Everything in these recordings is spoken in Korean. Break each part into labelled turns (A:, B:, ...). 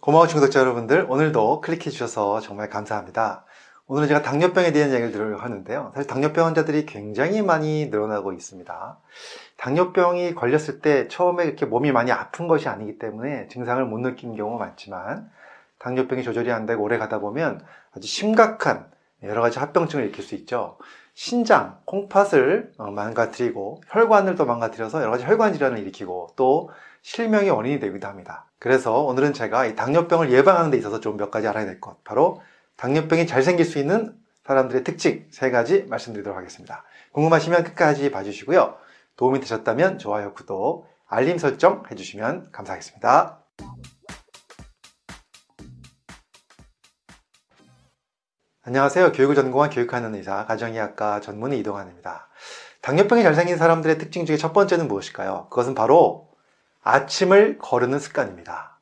A: 고마우신 구독자 여러분들, 오늘도 클릭해 주셔서 정말 감사합니다. 오늘은 제가 당뇨병에 대한 이야기를 드리려고 하는데요. 사실 당뇨병 환자들이 굉장히 많이 늘어나고 있습니다. 당뇨병이 걸렸을 때 처음에 이렇게 몸이 많이 아픈 것이 아니기 때문에 증상을 못 느끼는 경우가 많지만 당뇨병이 조절이 안 되고 오래 가다 보면 아주 심각한 여러 가지 합병증을 일으킬 수 있죠. 신장, 콩팥을 어, 망가뜨리고 혈관을 또 망가뜨려서 여러 가지 혈관 질환을 일으키고 또 실명의 원인이 되기도 합니다. 그래서 오늘은 제가 이 당뇨병을 예방하는 데 있어서 좀 몇 가지 알아야 될 것, 바로 당뇨병이 잘 생길 수 있는 사람들의 특징 세 가지 말씀드리도록 하겠습니다. 궁금하시면 끝까지 봐주시고요. 도움이 되셨다면 좋아요, 구독, 알림 설정 해주시면 감사하겠습니다. 안녕하세요. 교육을 전공한 교육하는 의사, 가정의학과 전문의 이동환입니다. 당뇨병이 잘 생긴 사람들의 특징 중에 첫 번째는 무엇일까요? 그것은 바로 아침을 거르는 습관입니다.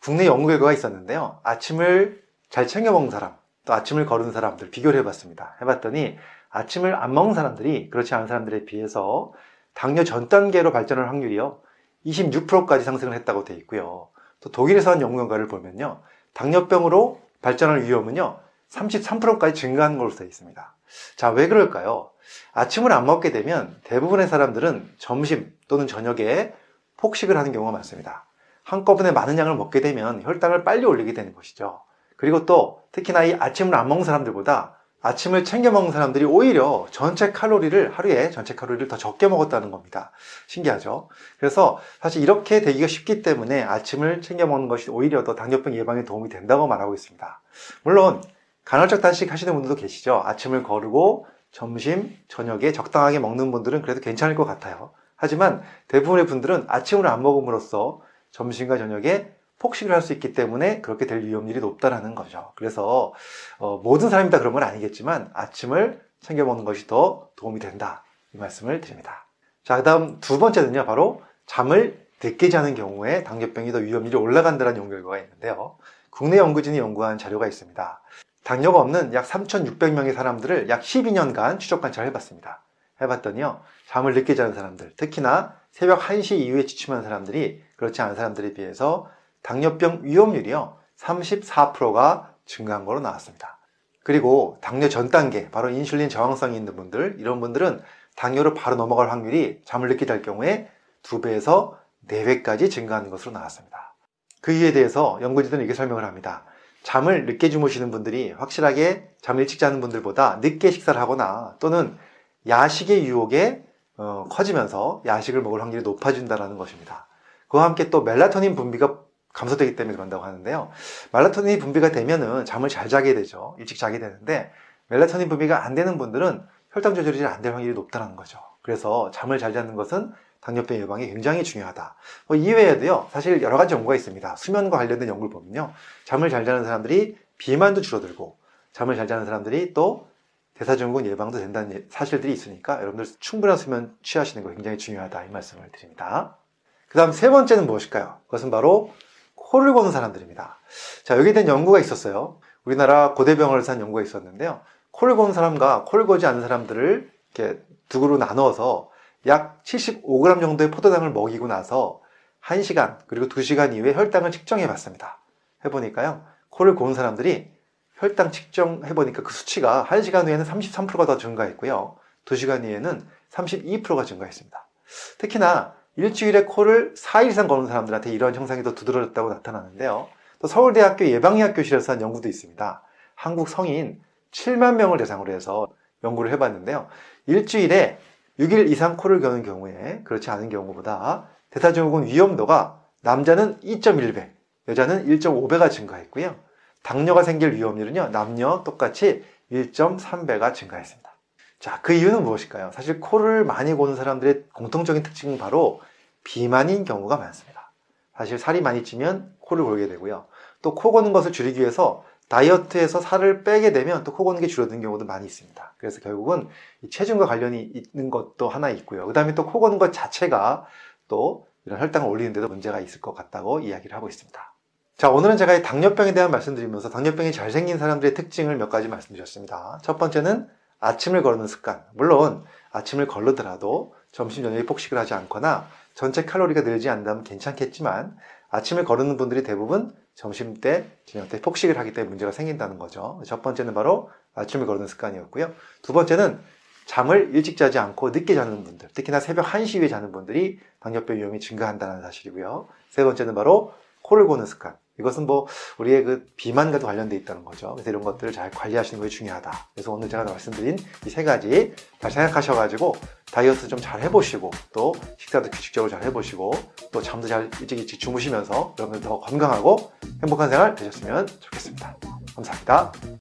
A: 국내 연구 결과가 있었는데요. 아침을 잘 챙겨 먹는 사람, 또 아침을 거르는 사람들 비교를 해봤습니다. 해봤더니 아침을 안 먹는 사람들이 그렇지 않은 사람들에 비해서 당뇨 전 단계로 발전할 확률이요. 26%까지 상승을 했다고 되어 있고요. 또 독일에서 한 연구 결과를 보면요. 당뇨병으로 발전할 위험은요. 33%까지 증가하는 걸로 되어 있습니다. 자, 왜 그럴까요? 아침을 안 먹게 되면 대부분의 사람들은 점심 또는 저녁에 폭식을 하는 경우가 많습니다. 한꺼번에 많은 양을 먹게 되면 혈당을 빨리 올리게 되는 것이죠. 그리고 또 특히나 이 아침을 안 먹는 사람들보다 아침을 챙겨 먹는 사람들이 오히려 전체 칼로리를 하루에 전체 칼로리를 더 적게 먹었다는 겁니다. 신기하죠? 그래서 사실 이렇게 되기가 쉽기 때문에 아침을 챙겨 먹는 것이 오히려 더 당뇨병 예방에 도움이 된다고 말하고 있습니다. 물론 간헐적 단식 하시는 분들도 계시죠. 아침을 거르고 점심, 저녁에 적당하게 먹는 분들은 그래도 괜찮을 것 같아요. 하지만 대부분의 분들은 아침을 안 먹음으로써 점심과 저녁에 폭식을 할 수 있기 때문에 그렇게 될 위험률이 높다라는 거죠. 그래서 어, 모든 사람이 다 그런 건 아니겠지만 아침을 챙겨 먹는 것이 더 도움이 된다 이 말씀을 드립니다. 자, 그다음 두 번째는요, 바로 잠을 늦게 자는 경우에 당뇨병이 더 위험률이 올라간다는 연구 결과가 있는데요. 국내 연구진이 연구한 자료가 있습니다. 당뇨가 없는 약 3,600명의 사람들을 약 12년간 추적 관찰을 해봤습니다. 해봤더니요, 잠을 늦게 자는 사람들, 특히나 새벽 1시 이후에 지침한 사람들이 그렇지 않은 사람들에 비해서 당뇨병 위험률이요, 34%가 증가한 거로 나왔습니다. 그리고 당뇨 전 단계, 바로 인슐린 저항성이 있는 분들, 이런 분들은 당뇨로 바로 넘어갈 확률이 잠을 늦게 잘 경우에 2배에서 4배까지 증가하는 것으로 나왔습니다. 그 이유에 대해서 연구진들은 이렇게 설명을 합니다. 잠을 늦게 주무시는 분들이 확실하게 잠을 일찍 자는 분들보다 늦게 식사를 하거나 또는 야식의 유혹에 어, 커지면서 야식을 먹을 확률이 높아진다는 것입니다. 그와 함께 또 멜라토닌 분비가 감소되기 때문에 그런다고 하는데요. 멜라토닌이 분비가 되면은 잠을 잘 자게 되죠. 일찍 자게 되는데 멜라토닌 분비가 안 되는 분들은 혈당 조절이 잘 안 될 확률이 높다는 거죠. 그래서 잠을 잘 자는 것은 당뇨병 예방에 굉장히 중요하다. 뭐 이외에도요, 사실 여러 가지 연구가 있습니다. 수면과 관련된 연구를 보면요, 잠을 잘 자는 사람들이 비만도 줄어들고, 잠을 잘 자는 사람들이 또 대사증후군 예방도 된다는 사실들이 있으니까 여러분들 충분한 수면 취하시는 거 굉장히 중요하다 이 말씀을 드립니다. 그 다음 세 번째는 무엇일까요? 그것은 바로 코를 고는 사람들입니다. 자, 여기에 대한 연구가 있었어요. 우리나라 고대병원을 산 연구가 있었는데요. 코를 고는 사람과 코를 고지 않는 사람들을 이렇게 두 그룹으로 나누어서 약 75g 정도의 포도당을 먹이고 나서 1시간 그리고 2시간 이후에 혈당을 측정해 봤습니다. 해보니까요. 코를 고는 사람들이 혈당 측정해보니까 그 수치가 1시간 후에는 33%가 더 증가했고요. 2시간 후에는 32%가 증가했습니다. 특히나 일주일에 코를 4일 이상 거는 사람들한테 이런 현상이 더 두드러졌다고 나타나는데요. 또 서울대학교 예방의학 교실에서 한 연구도 있습니다. 한국 성인 7만 명을 대상으로 해서 연구를 해봤는데요. 일주일에 6일 이상 코를 겨는 경우에 그렇지 않은 경우보다 대사증후군 위험도가 남자는 2.1배, 여자는 1.5배가 증가했고요. 당뇨가 생길 위험률은요, 남녀 똑같이 1.3배가 증가했습니다. 자, 그 이유는 무엇일까요? 사실 코를 많이 고는 사람들의 공통적인 특징은 바로 비만인 경우가 많습니다. 사실 살이 많이 찌면 코를 골게 되고요. 또 코 고는 것을 줄이기 위해서 다이어트에서 살을 빼게 되면 또 코 고는 게 줄어드는 경우도 많이 있습니다. 그래서 결국은 체중과 관련이 있는 것도 하나 있고요. 그 다음에 또 코 고는 것 자체가 또 이런 혈당을 올리는데도 문제가 있을 것 같다고 이야기를 하고 있습니다. 자, 오늘은 제가 이 당뇨병에 대한 말씀드리면서 당뇨병이 잘 생긴 사람들의 특징을 몇 가지 말씀드렸습니다. 첫 번째는 아침을 거르는 습관. 물론 아침을 걸르더라도 점심 저녁에 폭식을 하지 않거나 전체 칼로리가 늘지 않다면 괜찮겠지만 아침을 거르는 분들이 대부분 점심 때, 저녁 때 폭식을 하기 때문에 문제가 생긴다는 거죠. 첫 번째는 바로 아침을 거르는 습관이었고요. 두 번째는 잠을 일찍 자지 않고 늦게 자는 분들, 특히나 새벽 1시 이후에 자는 분들이 당뇨병 위험이 증가한다는 사실이고요. 세 번째는 바로 코를 고는 습관. 이것은 뭐 우리의 그 비만과도 관련돼 있다는 거죠. 그래서 이런 것들을 잘 관리하시는 것이 중요하다. 그래서 오늘 제가 말씀드린 이 세 가지 잘 생각하셔가지고 다이어트 좀 잘 해보시고 또 식사도 규칙적으로 잘 해보시고 또 잠도 잘 일찍 일찍 주무시면서 여러분들 더 건강하고 행복한 생활 되셨으면 좋겠습니다. 감사합니다.